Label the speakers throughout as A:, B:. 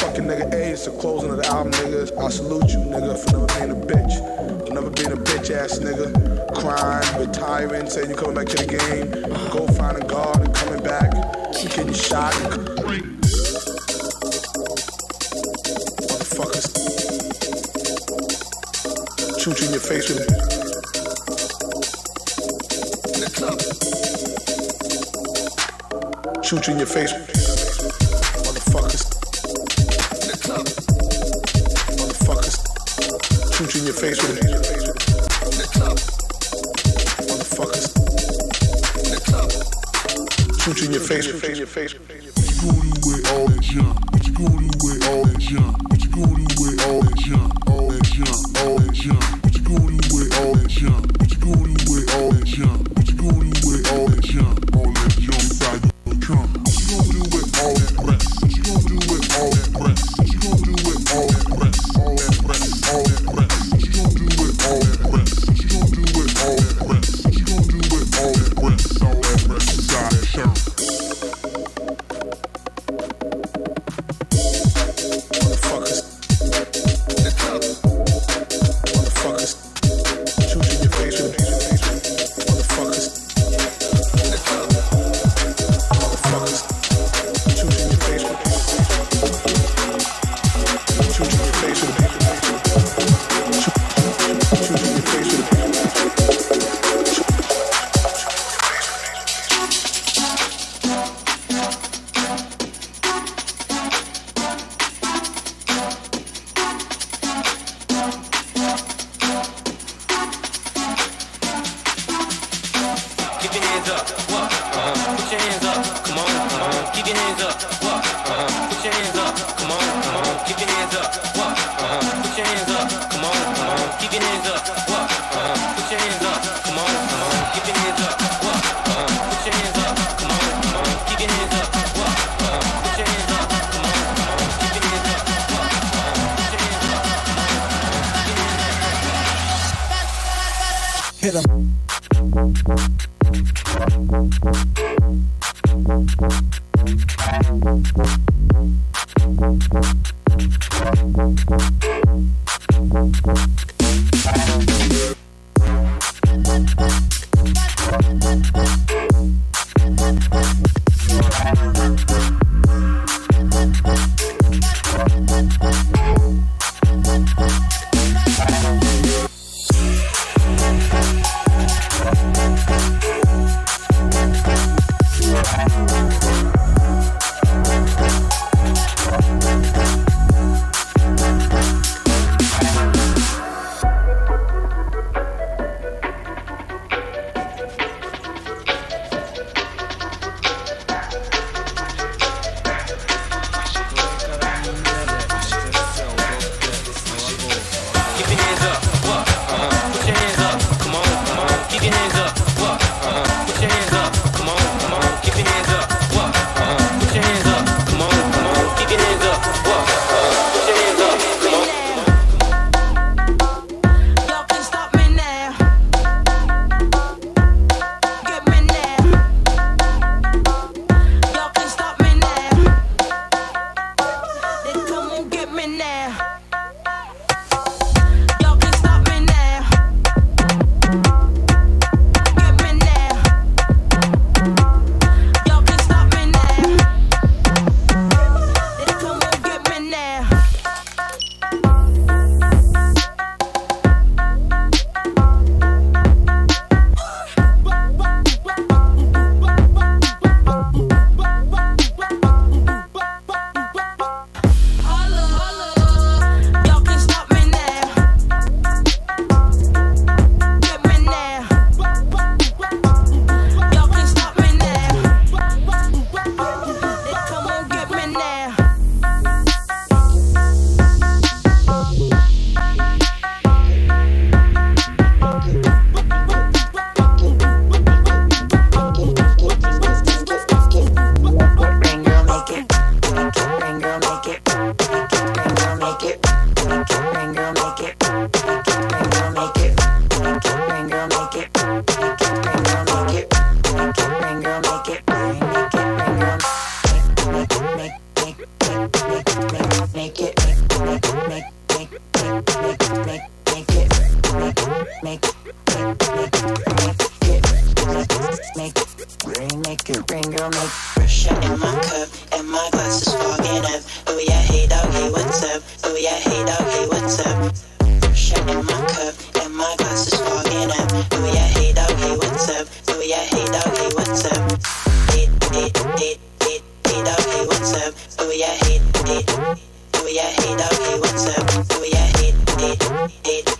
A: Fucking nigga A it's the closing of the album, niggas. I salute you, nigga, for never being a bitch. For never being a bitch ass nigga. Crying, retiring, saying you're coming back to the game. Go find a God and coming back. Getting shot. Motherfuckers. Shoot you in your face with it. Shoot you in your face. face with it. In the club. Shoot in your face. Shoot in your face.
B: What you gonna do with all that junk? What you gonna do with all that junk?
A: it.
C: Oh yeah, hate that we what's up? Oh yeah,
D: hate, hate, hate.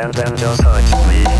D: and then just touch me.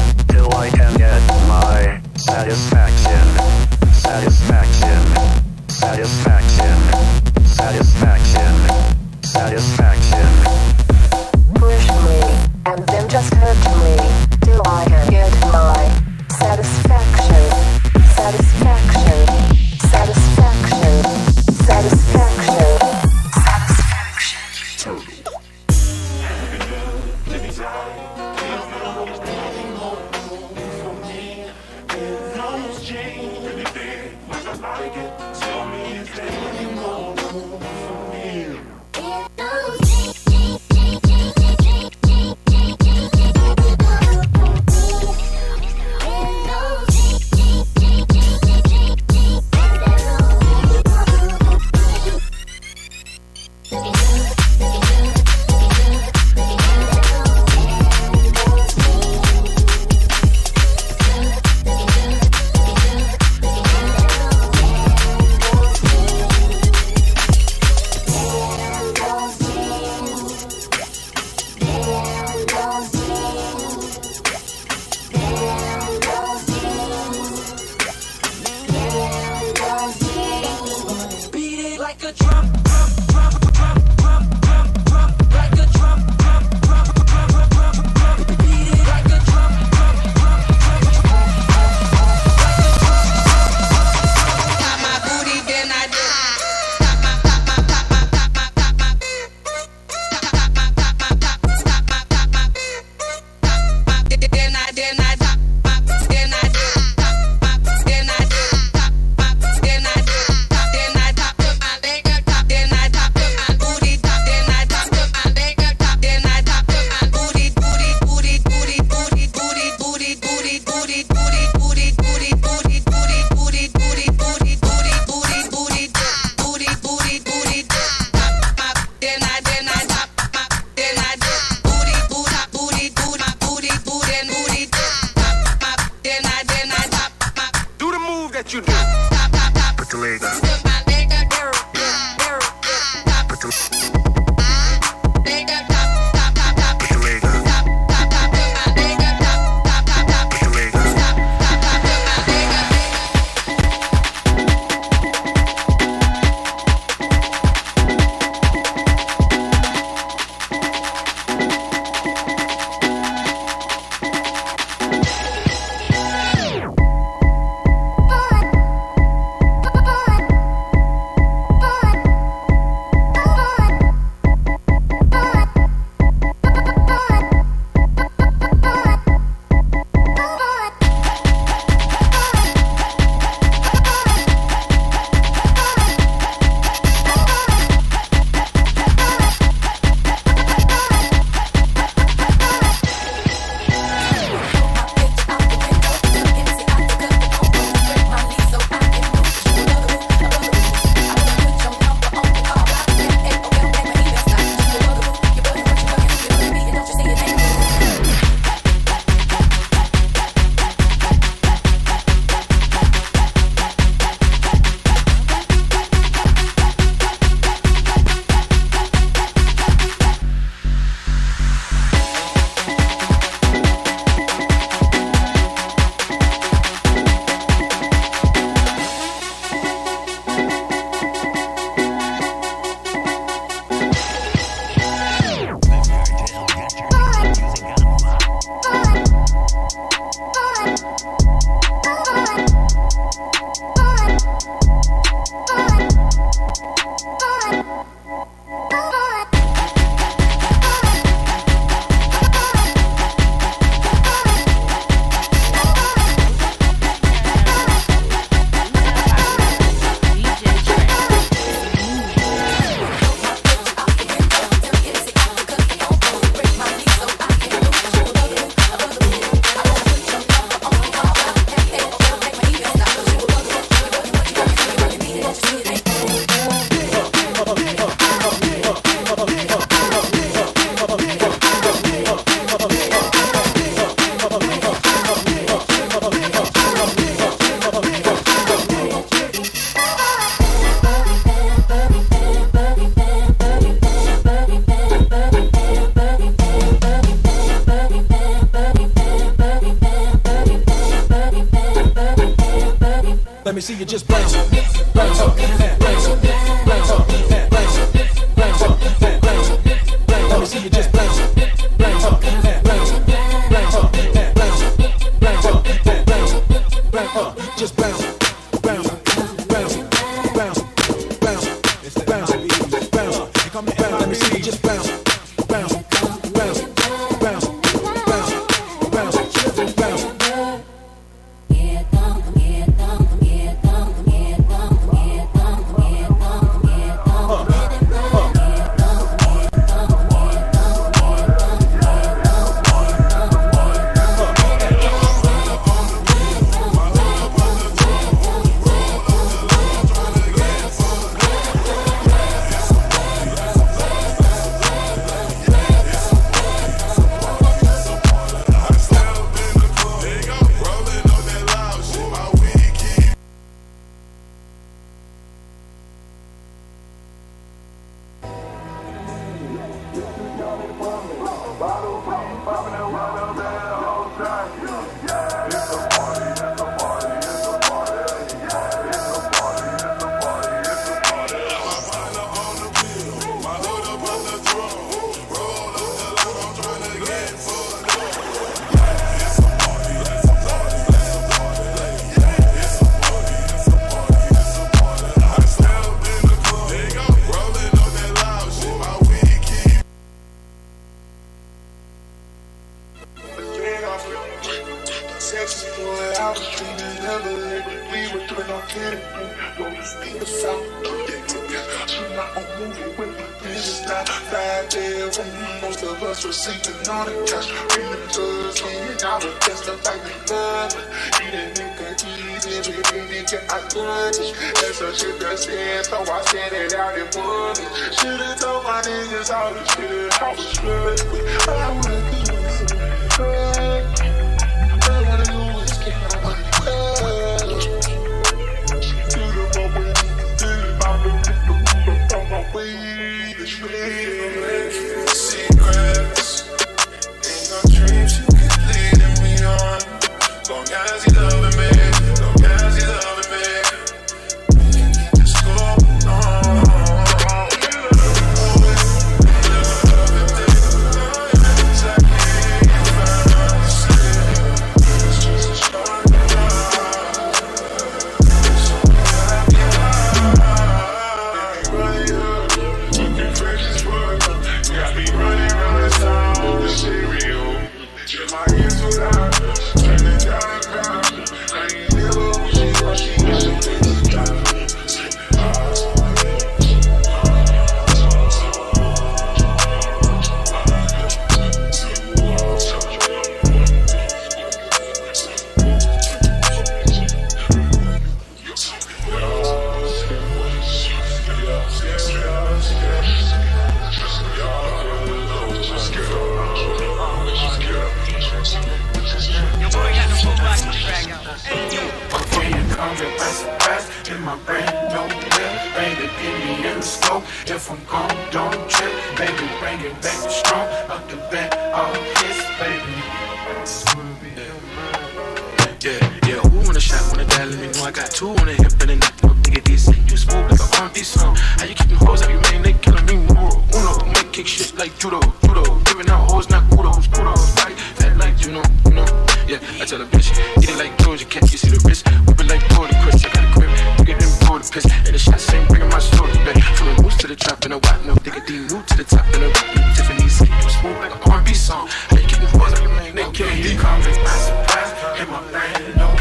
E: New to
A: the
E: top
B: of the rap. Tiffany said you
F: smooth like an R&B song. Hey, keep it boys like. They
B: can't be calling my surprise. In my
F: brain,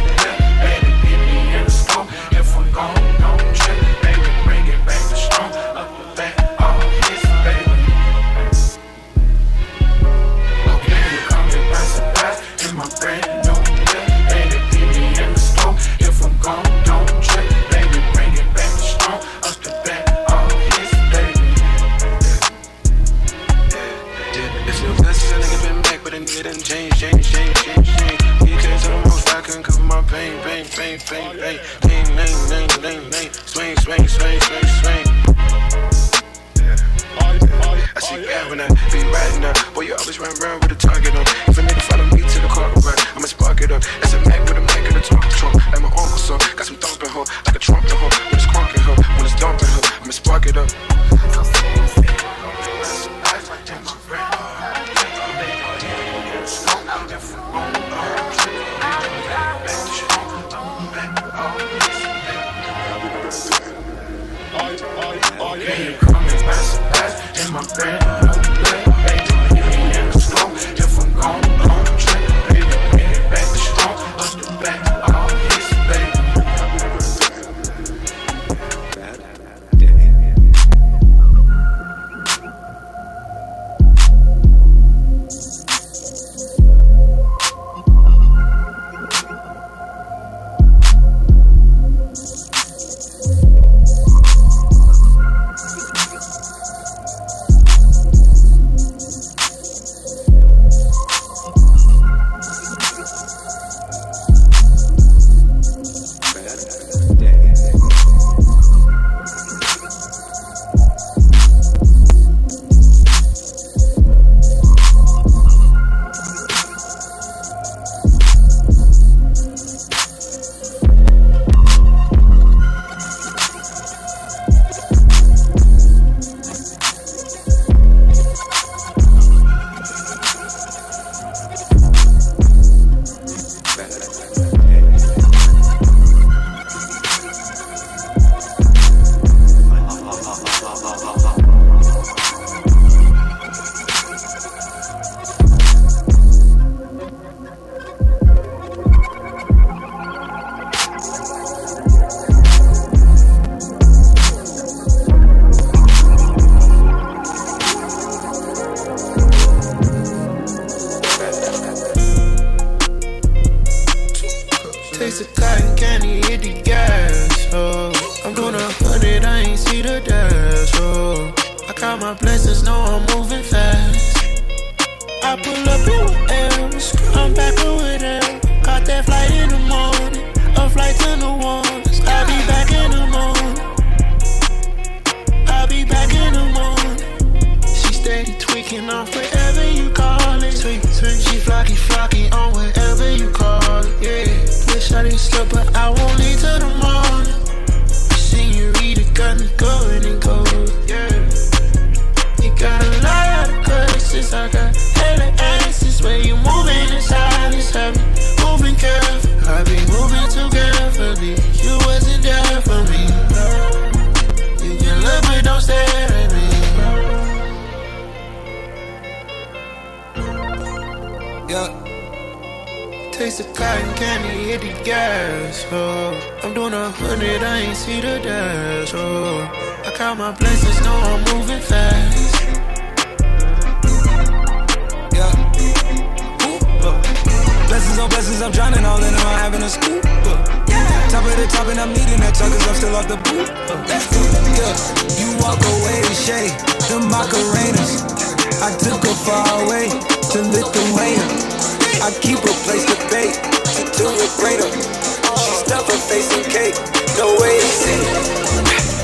F: Always run around with a target on.
G: cotton candy, hit the gas, oh. I'm doing a hundred, I ain't see the dash, oh. I count my blessings, know I'm moving fast. Yeah.
H: Ooh, uh. blessings on blessings, I'm drowning all in around having a scoop. Yeah. Top of the top, and I'm needing that tuckers, I'm still off the boot. Uh. Yeah. You walk away to shade the Macarenas. I took her far away to Lithuania. I keep a place to bait do it greater. She stuffed her face in cake, no way to see.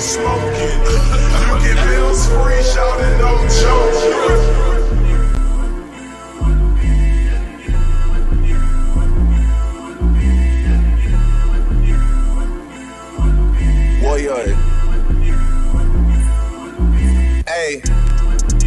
B: Smoking. You get bills free, shouting no joke.
I: Hey,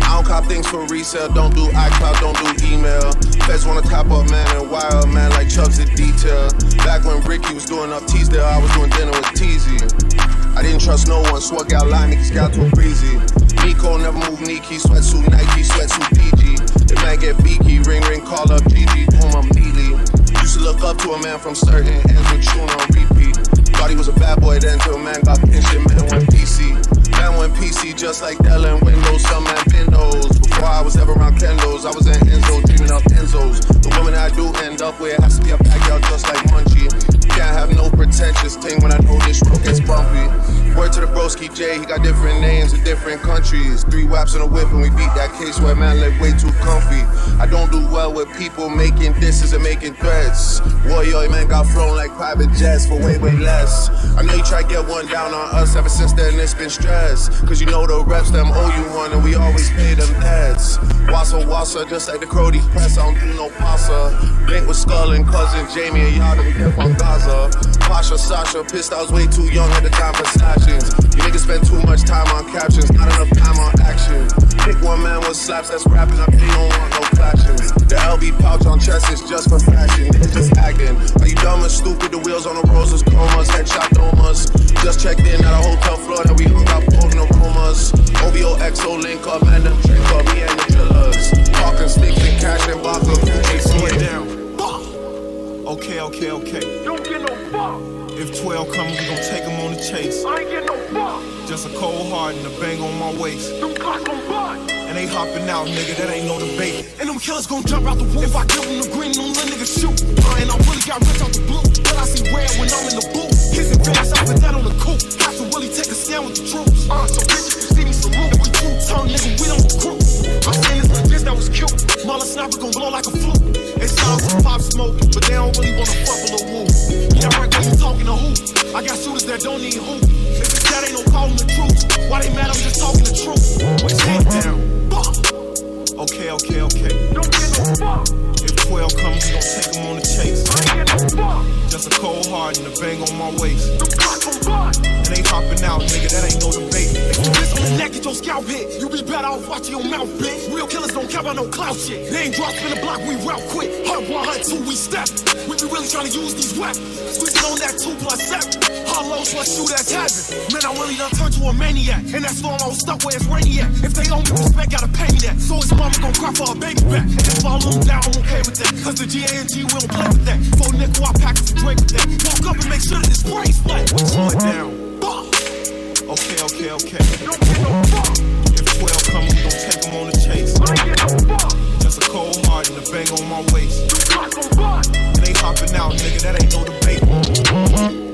I: I don't cop things for resale. Don't do iCloud, don't do email. Feds wanna top up, man, and wire, man, like Chubbs in detail. Back when Ricky was doing up Teasdale, I was doing dinner with Teasy. I didn't trust no one, swag out line, niggas got too breezy. Nico never move Nike, sweatsuit Nike, sweatsuit PG. If man get beaky, ring ring, call up GG, boom, I'm neatly. Used to look up to a man from certain ends with tune on repeat. Thought he was a bad boy then till man got pinched and man went PC. Man went PC just like Dell and Windows, some man Windows. Before I was ever around Kendos, I was in Enzo, dreaming of Enzos. The woman I do end up with has to be a backyard just like Munchie. Can't have no pretentious thing when I know this road gets bumpy. Word to the broski J, he got different names in different countries. Three whaps in a whip and we beat that case where man live way too comfy. I don't do well with people making disses and making threats. Warrior man got flown like private jets for way, way less. I know you try to get one down on us ever since then it's been stress. Cause you know the reps them owe you one and we always pay them debts. Wassa wassa, just like the Crody press, I don't do no pasta. Blink with Skull and cousin Jamie and y'all kept on Gaza. Pasha, Sasha, pissed I was way too young at the time for slashes. You niggas spend too much time on captions, not enough time on action. Pick one man with slaps that's rapping up, they don't want no clashes. The LB pouch on chest is just for fashion, it's just acting. Are you dumb and stupid? The wheels on the roses, chromas, headshot domas. Just checked in at a hotel floor that we hung up holding aromas. OVO XO link up, man, them drink up, me and the killers. Talking sticks and cash and vodka, Gucci,
J: Slow it
I: CN.
J: down. Okay, okay, okay. Don't get no fuck. If 12 comes, we gon' take them on the chase.
K: I ain't getting no fuck.
J: Just a cold heart and a bang on my waist.
K: Them clocks gon' bust.
J: And they hopping out, nigga, that ain't no debate.
L: And them killers gon' jump out the woods. If I give them the green, them little niggas shoot. Uh, and I really got rich out the blue. But I see red when I'm in the booth. Kissing fast up and down on the coupe. Have to really take a stand with the troops. Uh, so bitch, if you see me salute. If we two tongue, nigga, we don't recruit. I seen this bitch that was cute. Smaller sniper gon' blow like a fluke. They sound some pop smoke, but they don't really wanna fuck with a woo. Yeah, right when you talking to who? I got shooters that don't need who. If that ain't no calling the truth. Why they mad? I'm just talking the truth. What's head down?
J: Okay, okay, okay.
K: Don't get no fuck.
J: If 12 come, we gon' take them on the chase.
K: I ain't getting no fuck.
J: Just a cold heart and a bang on my waist.
K: Them clocks gon' bust.
J: And they hopping out, nigga, that ain't no debate.
L: You miss on the neck, get your scalp hit. You be better off watching your mouth, bitch. Real killers don't care about no clout shit. They ain't in the block, we route quick. Hard one, hard two, we step. We be really trying to use these weapons. Squeezing on that two plus seven. Hollow plus shoot that's heaven. Man, I really done turned to a maniac. And that's why I'm stuck where it's rainy at. If they me respect, gotta pay me that. So his mama gon' cry for her baby back. And if I them down, I'm okay with that. Cause the G-A-N-G, we don't play with that. Four nickel, I pack us a drink with that. Walk up and make sure that this brain's flat.
J: Slow it down.
L: Fuck.
J: Okay, okay, okay.
K: Don't get no fuck.
J: If 12 come, we gon' take them on the chase.
K: I ain't getting no fuck.
J: Just a cold heart and a bang on my waist.
K: Them clocks gon' bust.
J: And they hopping out, nigga, that ain't no debate.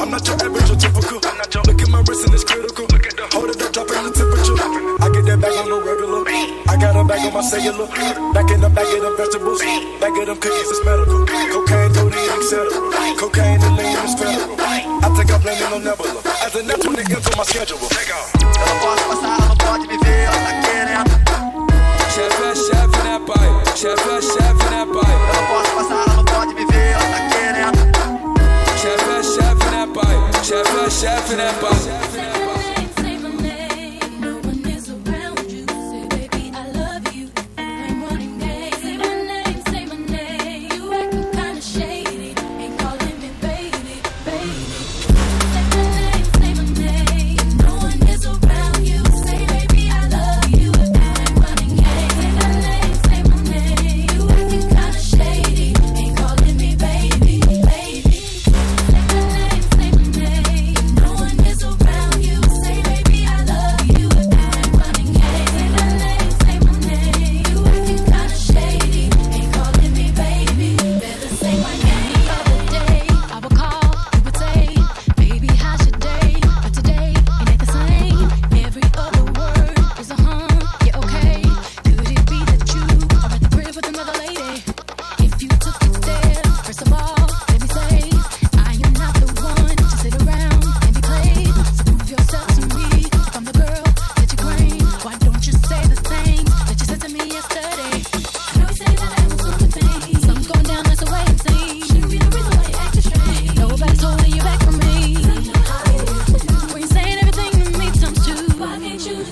I: I'm
M: not your average or typical. Look at my wrist and it's critical. Hold it up, dropping the temperature. I get that back on the regular. I got a bag on my cellular. Back in the back of them vegetables. Back of them cookies, it's medical. Cocaine, don't need etc. Cocaine and lean is federal. I think I'm planning on Nebula. As a Neptune, it ends on my schedule. Take off.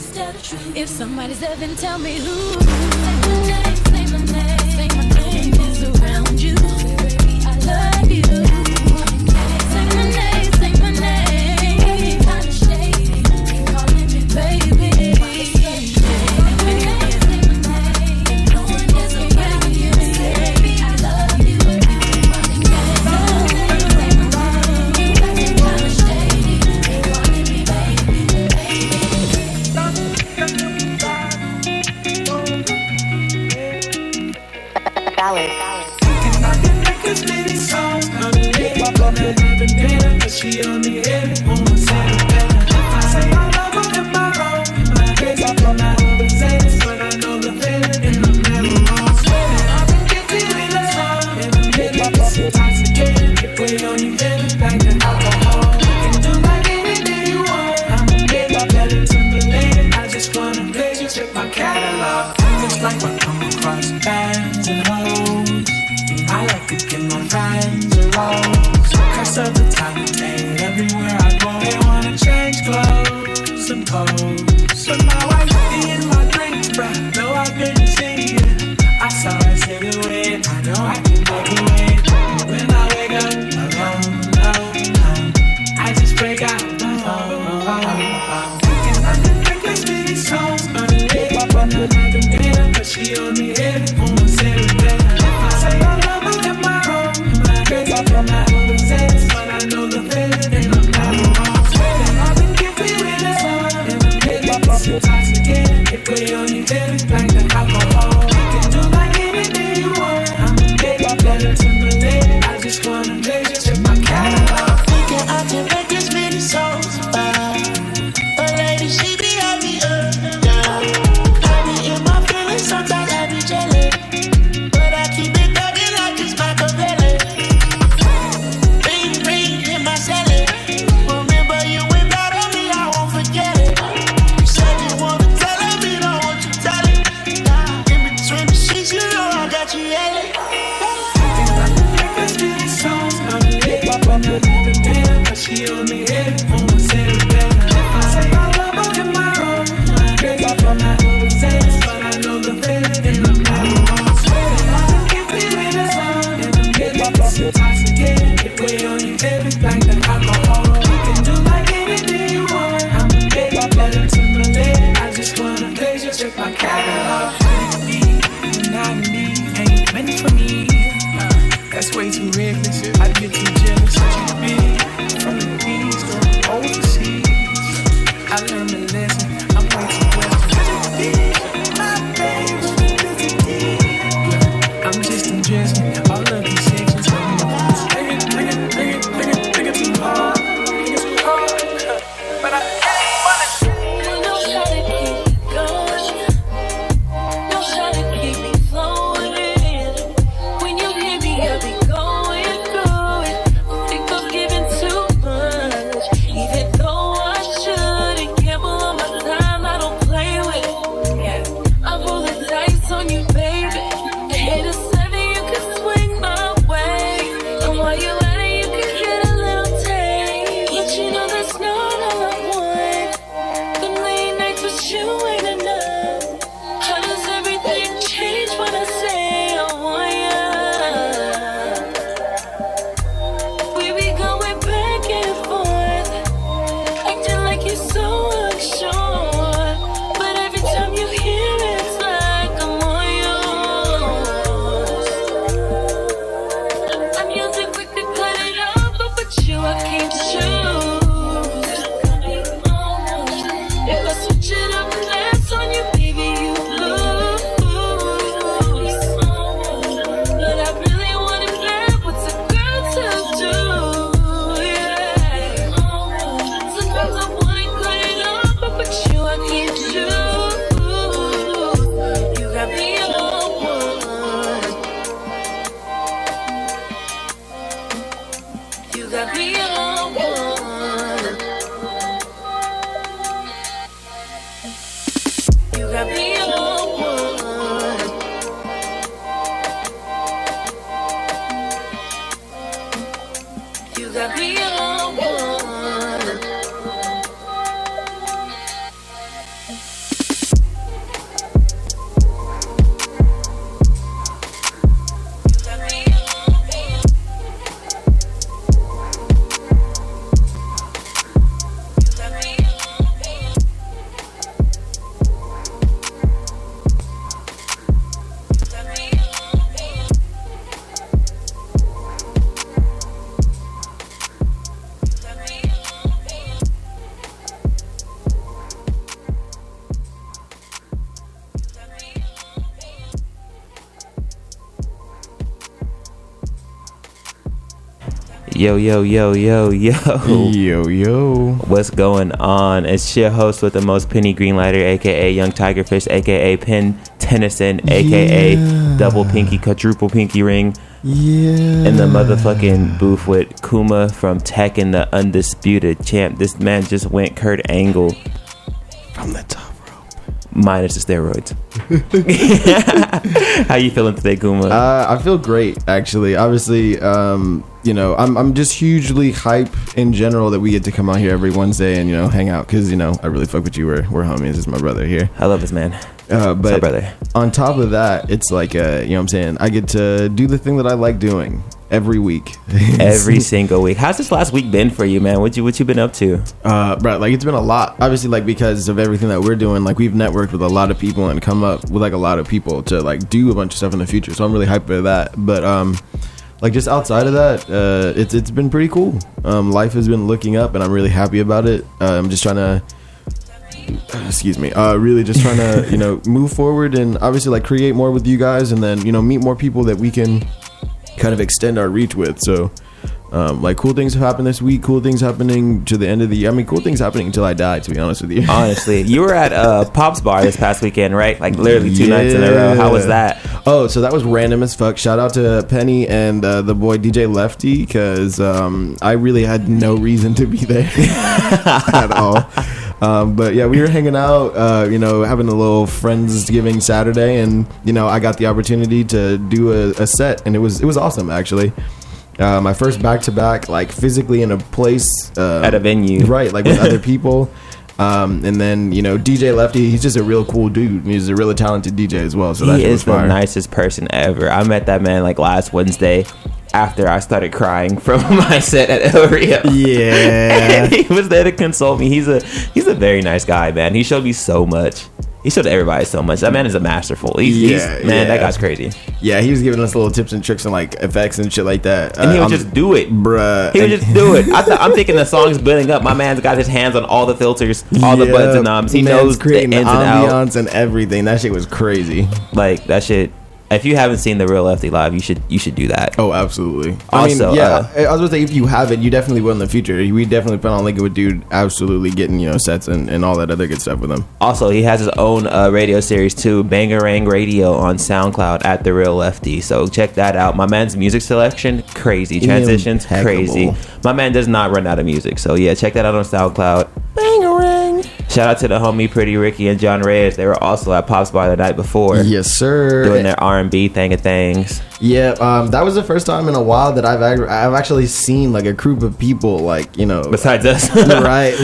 N: If somebody's heaven, tell me who. Say my name, say my name. Say my name is around you.
O: Yo, yo, yo, yo, yo.
P: Yo, yo.
O: What's going on? It's your host with the most penny greenlighter, aka Young Tigerfish, aka Penn Tennyson, aka Double Pinky, Quadruple Pinky Ring.
P: Yeah.
O: In the motherfucking booth with Kuma from Tekken, the undisputed champ. This man just went Kurt Angle.
P: From the top
O: Minus the steroids. How you feeling today, Kuma?
P: Uh, I feel great, actually. Obviously, um, you know, I'm, I'm just hugely hype in general that we get to come out here every Wednesday and, you know, hang out because, you know, I really fuck with you. We're, we're homies. This is my brother here.
O: I love this man.
P: Uh, but
O: up, brother?
P: on top of that, it's like, uh, you know what I'm saying? I get to do the thing that I like doing every week.
O: Every single week. How's this last week been for you, man? What you what you been up to?
P: Uh, bro, like it's been a lot. Obviously, like because of everything that we're doing, like we've networked with a lot of people and come up with like a lot of people to like do a bunch of stuff in the future. So I'm really hyped for that. But um, like just outside of that, uh, it's it's been pretty cool. Um, life has been looking up, and I'm really happy about it. Uh, I'm just trying to. Excuse me. Uh, really, just trying to you know move forward and obviously like create more with you guys, and then you know meet more people that we can kind of extend our reach with. So, um, like cool things have happened this week. Cool things happening to the end of the year. I mean, cool things happening until I die. To be honest with you.
O: Honestly, you were at uh, Pop's Bar this past weekend, right? Like literally two nights in a row. How was that?
P: Oh, so that was random as fuck. Shout out to Penny and uh, the boy DJ Lefty because um, I really had no reason to be there at all. Um, but yeah, we were hanging out, uh, you know, having a little friendsgiving Saturday, and you know, I got the opportunity to do a, a set, and it was it was awesome actually. Uh, my first back to back, like physically in a place uh,
O: At a venue.
P: right? Like with other people. Um, and then you know DJ Lefty, he's just a real cool dude. He's a really talented DJ as well. So that
O: he is
P: was
O: the nicest person ever. I met that man like last Wednesday after I started crying from my set at El Rio.
P: Yeah.
O: and he was there to consult me. He's a he's a very nice guy, man. He showed me so much. He showed everybody so much. That man is a masterful. He's, he's
P: Yeah,
O: man, that guy's crazy.
P: Yeah, he was giving us little tips and tricks and like effects and shit like that.
O: And he
P: Uh,
O: would
P: I'm-
O: just do it,
P: bruh.
O: He would just do it. I th- I'm thinking the song's building up. My man's got his hands on all the filters, all the
P: Yeah,
O: buttons and knobs. He knows the ins and outs.
P: and everything. That shit was crazy.
O: Like that shit. If you haven't seen the real Lefty live, you should you should do that.
P: Oh, absolutely.
O: Also,
P: I mean, yeah,
O: uh,
P: I was gonna say if you have it, you definitely will in the future. We definitely plan on linking with dude, absolutely getting you know sets and, and all that other good stuff with him.
O: Also, he has his own uh, radio series too, Bangarang Radio on SoundCloud at the Real Lefty. So check that out. My man's music selection, crazy transitions,
P: Impeccable.
O: crazy. My man does not run out of music. So yeah, check that out on SoundCloud. Bangarang. Shout out to the homie Pretty Ricky and John Reyes. They were also at Pops Bar the night before.
P: Yes, sir.
O: Doing their R and B thing of things.
P: Yeah, um, that was the first time in a while that I've ac- I've actually seen like a group of people like you know
O: Besides us,
P: right?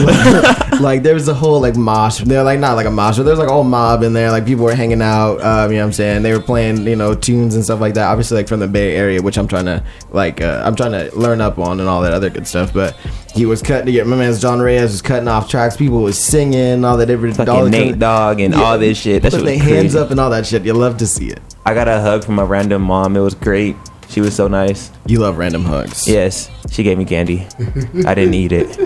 P: like there was a whole like mosh. They're like not like a mosh, but there's like a whole mob in there. Like people were hanging out. Um, you know what I'm saying? They were playing you know tunes and stuff like that. Obviously like from the Bay Area, which I'm trying to like uh, I'm trying to learn up on and all that other good stuff. But he was cutting to get my man's John Reyes was cutting off tracks. People was singing all that all
O: Fucking
P: the
O: Nate Dogg and all this shit. That shit
P: Putting
O: was
P: their hands up and all that shit. You love to see it.
O: I got a hug from a random mom. It was great. She was so nice.
P: You love random hugs.
O: Yes, she gave me candy. I didn't eat it.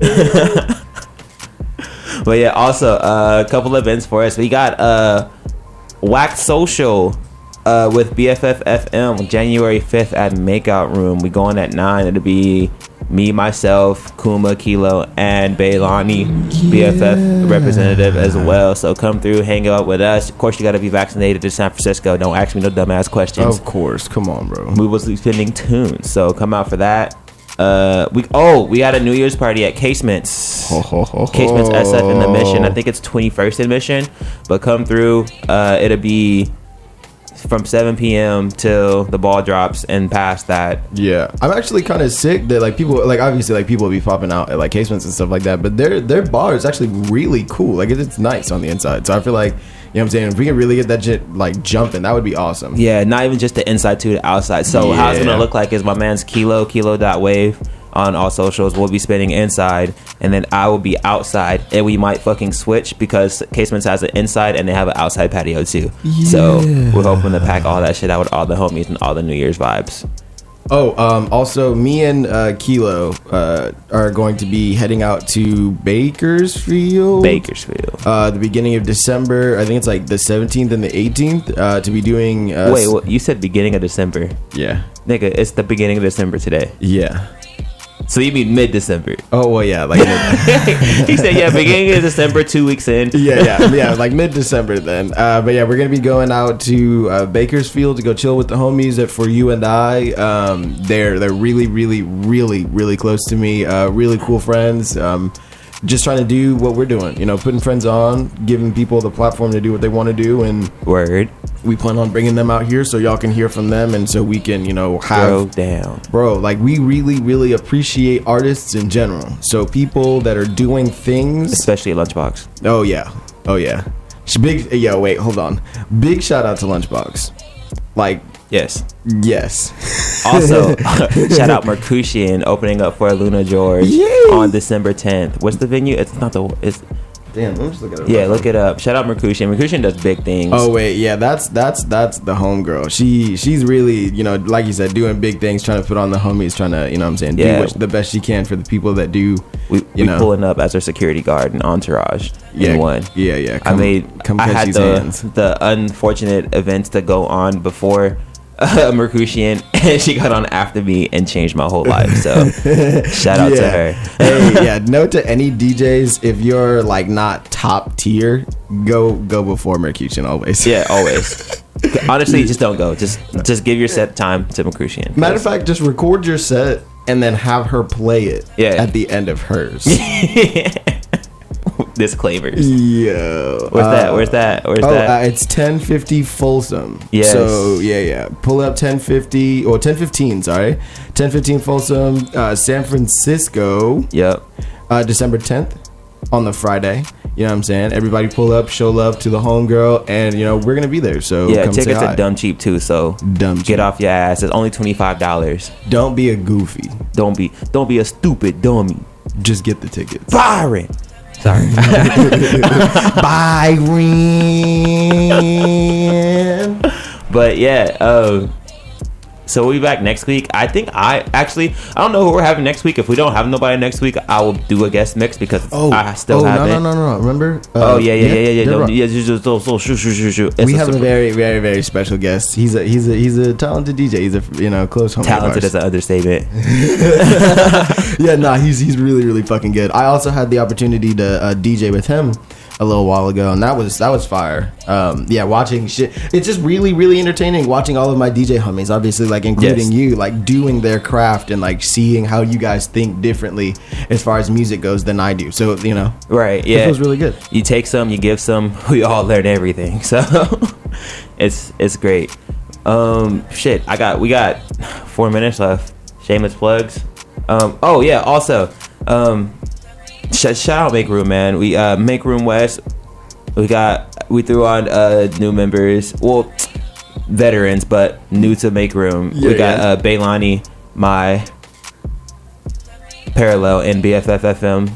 O: but yeah, also uh, a couple events for us. We got uh, Wax Social uh, with BFF FM January 5th at Makeout Room. We going at 9. It'll be me, myself, Kuma, Kilo, and Bailani, BFF representative as well. So come through, hang out with us. Of course, you got to be vaccinated to San Francisco. Don't ask me no dumbass questions.
P: Of course, come on, bro.
O: We will be spinning tunes, so come out for that. Uh, we oh we got a New Year's party at Casements. Casements SF in the Mission. I think it's 21st admission, but come through. Uh, it'll be from 7 p.m. till the ball drops and past that.
P: Yeah, I'm actually kind of sick that like people like obviously like people will be popping out at like casements and stuff like that, but their their bar is actually really cool. Like it's, nice on the inside. So I feel like you know what I'm saying. If we can really get that shit like jumping, that would be awesome.
O: Yeah, not even just the inside to the outside. So how it's gonna look like is my man's Kilo Kilo dot wave on all socials. We'll be spinning inside, and then I will be outside, and we might fucking switch because Casements has an inside and they have an outside patio too. So we're hoping to pack all that shit out with all the homies and all the New Year's vibes.
P: Oh, um, also me and uh, Kilo uh, are going to be heading out to Bakersfield.
O: Bakersfield.
P: Uh, the beginning of December. I think it's like the 17th and the 18th uh, to be doing. Uh,
O: Wait, what, you said beginning of December?
P: Yeah.
O: Nigga, it's the beginning of December today.
P: Yeah.
O: So you mean mid December?
P: Oh well, yeah, like
O: he said, yeah, beginning of December, two weeks in.
P: yeah, yeah, yeah, like mid December then. Uh, but yeah, we're gonna be going out to uh, Bakersfield to go chill with the homies at For You and I. Um, they're they're really, really, really, really close to me. Uh, really cool friends. Um, just trying to do what we're doing, you know, putting friends on, giving people the platform to do what they want to do, and
O: word.
P: We plan on bringing them out here so y'all can hear from them, and so we can, you know, have
O: Throw down.
P: bro like we really really appreciate artists in general so people that are doing things
O: especially lunchbox
P: oh yeah oh yeah big yeah wait hold on big shout out to lunchbox like
O: yes
P: yes
O: Also, shout out Mercutian opening up for Luna George on December 10th. What's the venue? It's not the. It's
P: damn. Let me just look it.
O: Yeah, look it up. Shout out Mercutian. Mercutian does big things.
P: Oh wait, yeah, that's that's that's the homegirl. She she's really you know like you said doing big things, trying to put on the homies, trying to you know what I'm saying
O: Yeah.
P: do what, the best she can for the people that do.
O: we
P: you
O: we
P: know
O: pulling up as her security guard and entourage
P: Yeah,
O: in one.
P: yeah, yeah.
O: I made.
P: come
O: I had the
P: hands.
O: the unfortunate events to go on before. Uh, Mercutian and she got on after me and changed my whole life. So shout out to her.
P: hey, yeah. Note to any DJs if you're like not top tier, go go before Mercutian always.
O: Yeah, always. Honestly, just don't go. Just just give your set time to Mercutian.
P: Matter of fact, just record your set and then have her play it.
O: Yeah.
P: At the end of hers.
O: Disclaimers.
P: Yo.
O: Where's that? Where's that? Where's
P: oh,
O: that?
P: Uh, it's 1050 Folsom.
O: Yes.
P: So, yeah, yeah. Pull up 1050, or 1015, sorry. 1015 Folsom, uh, San Francisco.
O: Yep.
P: Uh, December 10th on the Friday. You know what I'm saying? Everybody pull up, show love to the homegirl, and, you know, we're to be there. So,
O: yeah, tickets are dumb cheap too. So
P: Dumb
O: get off your ass. It's only twenty five dollars.
P: Don't be a goofy.
O: Don't be don't be a stupid dummy.
P: Just get the tickets.
O: Byron. Sorry.
P: Byron.
O: But yeah, uh, so we'll be back next week. I think I actually I don't know who we're having next week. If we don't have nobody next week, I will do a guest mix because
P: Oh,
O: I still
P: oh,
O: have
P: no,
O: it.
P: no, no, no. Remember?
O: oh
P: Uh,
O: yeah, yeah, yeah, yeah, yeah. No, yeah, just, just, so, so. It's
P: we have a very, very, very special guest. He's a he's a he's a talented DJ. He's a you know close homie.
O: talented as an understatement.
P: yeah, nah, he's he's really really fucking good. I also had the opportunity to uh, DJ with him a little while ago, and that was that was fire. Um, yeah, watching shit, it's just really really entertaining watching all of my DJ homies, obviously like including
O: Yes.
P: you, like doing their craft and like seeing how you guys think differently as far as music goes than I do. So you know,
O: Right.
P: it
O: Yeah.
P: feels really good.
O: You take some, you give some. We all learn everything. So it's it's great. Um, shit. I got we got four minutes left. Shameless plugs. Um, oh yeah. Also, um, sh- shout out Make Room, man. We uh Make Room West. We got we threw on uh new members. Well, veterans, but new to Make Room. we got
P: yeah.
O: uh Baylani, my parallel in BFFFM.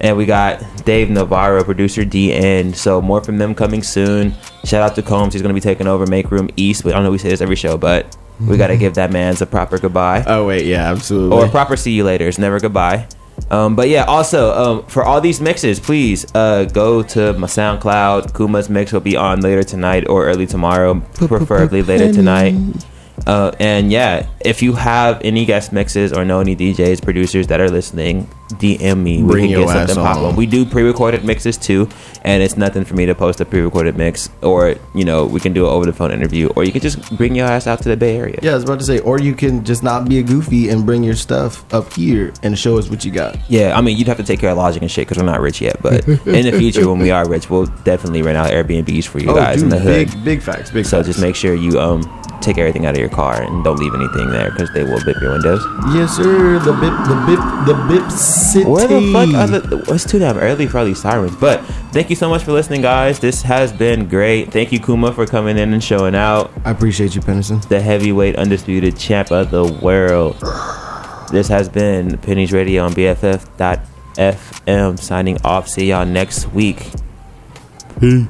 O: And we got Dave Navarro, producer DN. So more from them coming soon. Shout out to Combs. He's going to be taking over Make Room East. I don't know we say this every show, but we got to give that man a proper goodbye.
P: Oh wait, yeah, absolutely.
O: Or a proper see you later. It's never goodbye. Um, but yeah, also um, for all these mixes, please uh, go to my SoundCloud. Kuma's mix will be on later tonight or early tomorrow, preferably later tonight. Uh, and yeah, if you have any guest mixes or know any DJs, producers that are listening, DM me. We
P: Bring
O: can
P: your
O: get
P: ass
O: something pop up. We do pre-recorded mixes too, and it's nothing for me to post a pre-recorded mix, or you know, we can do an over-the-phone interview, or you can just bring your ass out to the Bay Area.
P: Yeah, I was about to say, or you can just not be a goofy and bring your stuff up here and show us what you got.
O: Yeah, I mean, you'd have to take care of logic and shit because we're not rich yet. But in the future, when we are rich, we'll definitely rent out Airbnbs for you
P: Oh,
O: guys in
P: dude,
O: the hood.
P: big- big facts, big
O: so
P: facts.
O: just make sure you um take everything out of your car and don't leave anything there because they will bip your windows.
P: Yes, sir. The bip, the bip, the bip city.
O: Where the fuck are the? It's too damn early for all these sirens. But thank you so much for listening, guys. This has been great. Thank you, Kuma, for coming in and showing out.
P: I appreciate you, Pennison.
O: The heavyweight undisputed champ of the world. This has been Penny's Radio on BFF.FM signing off. See y'all next week.
P: Peace.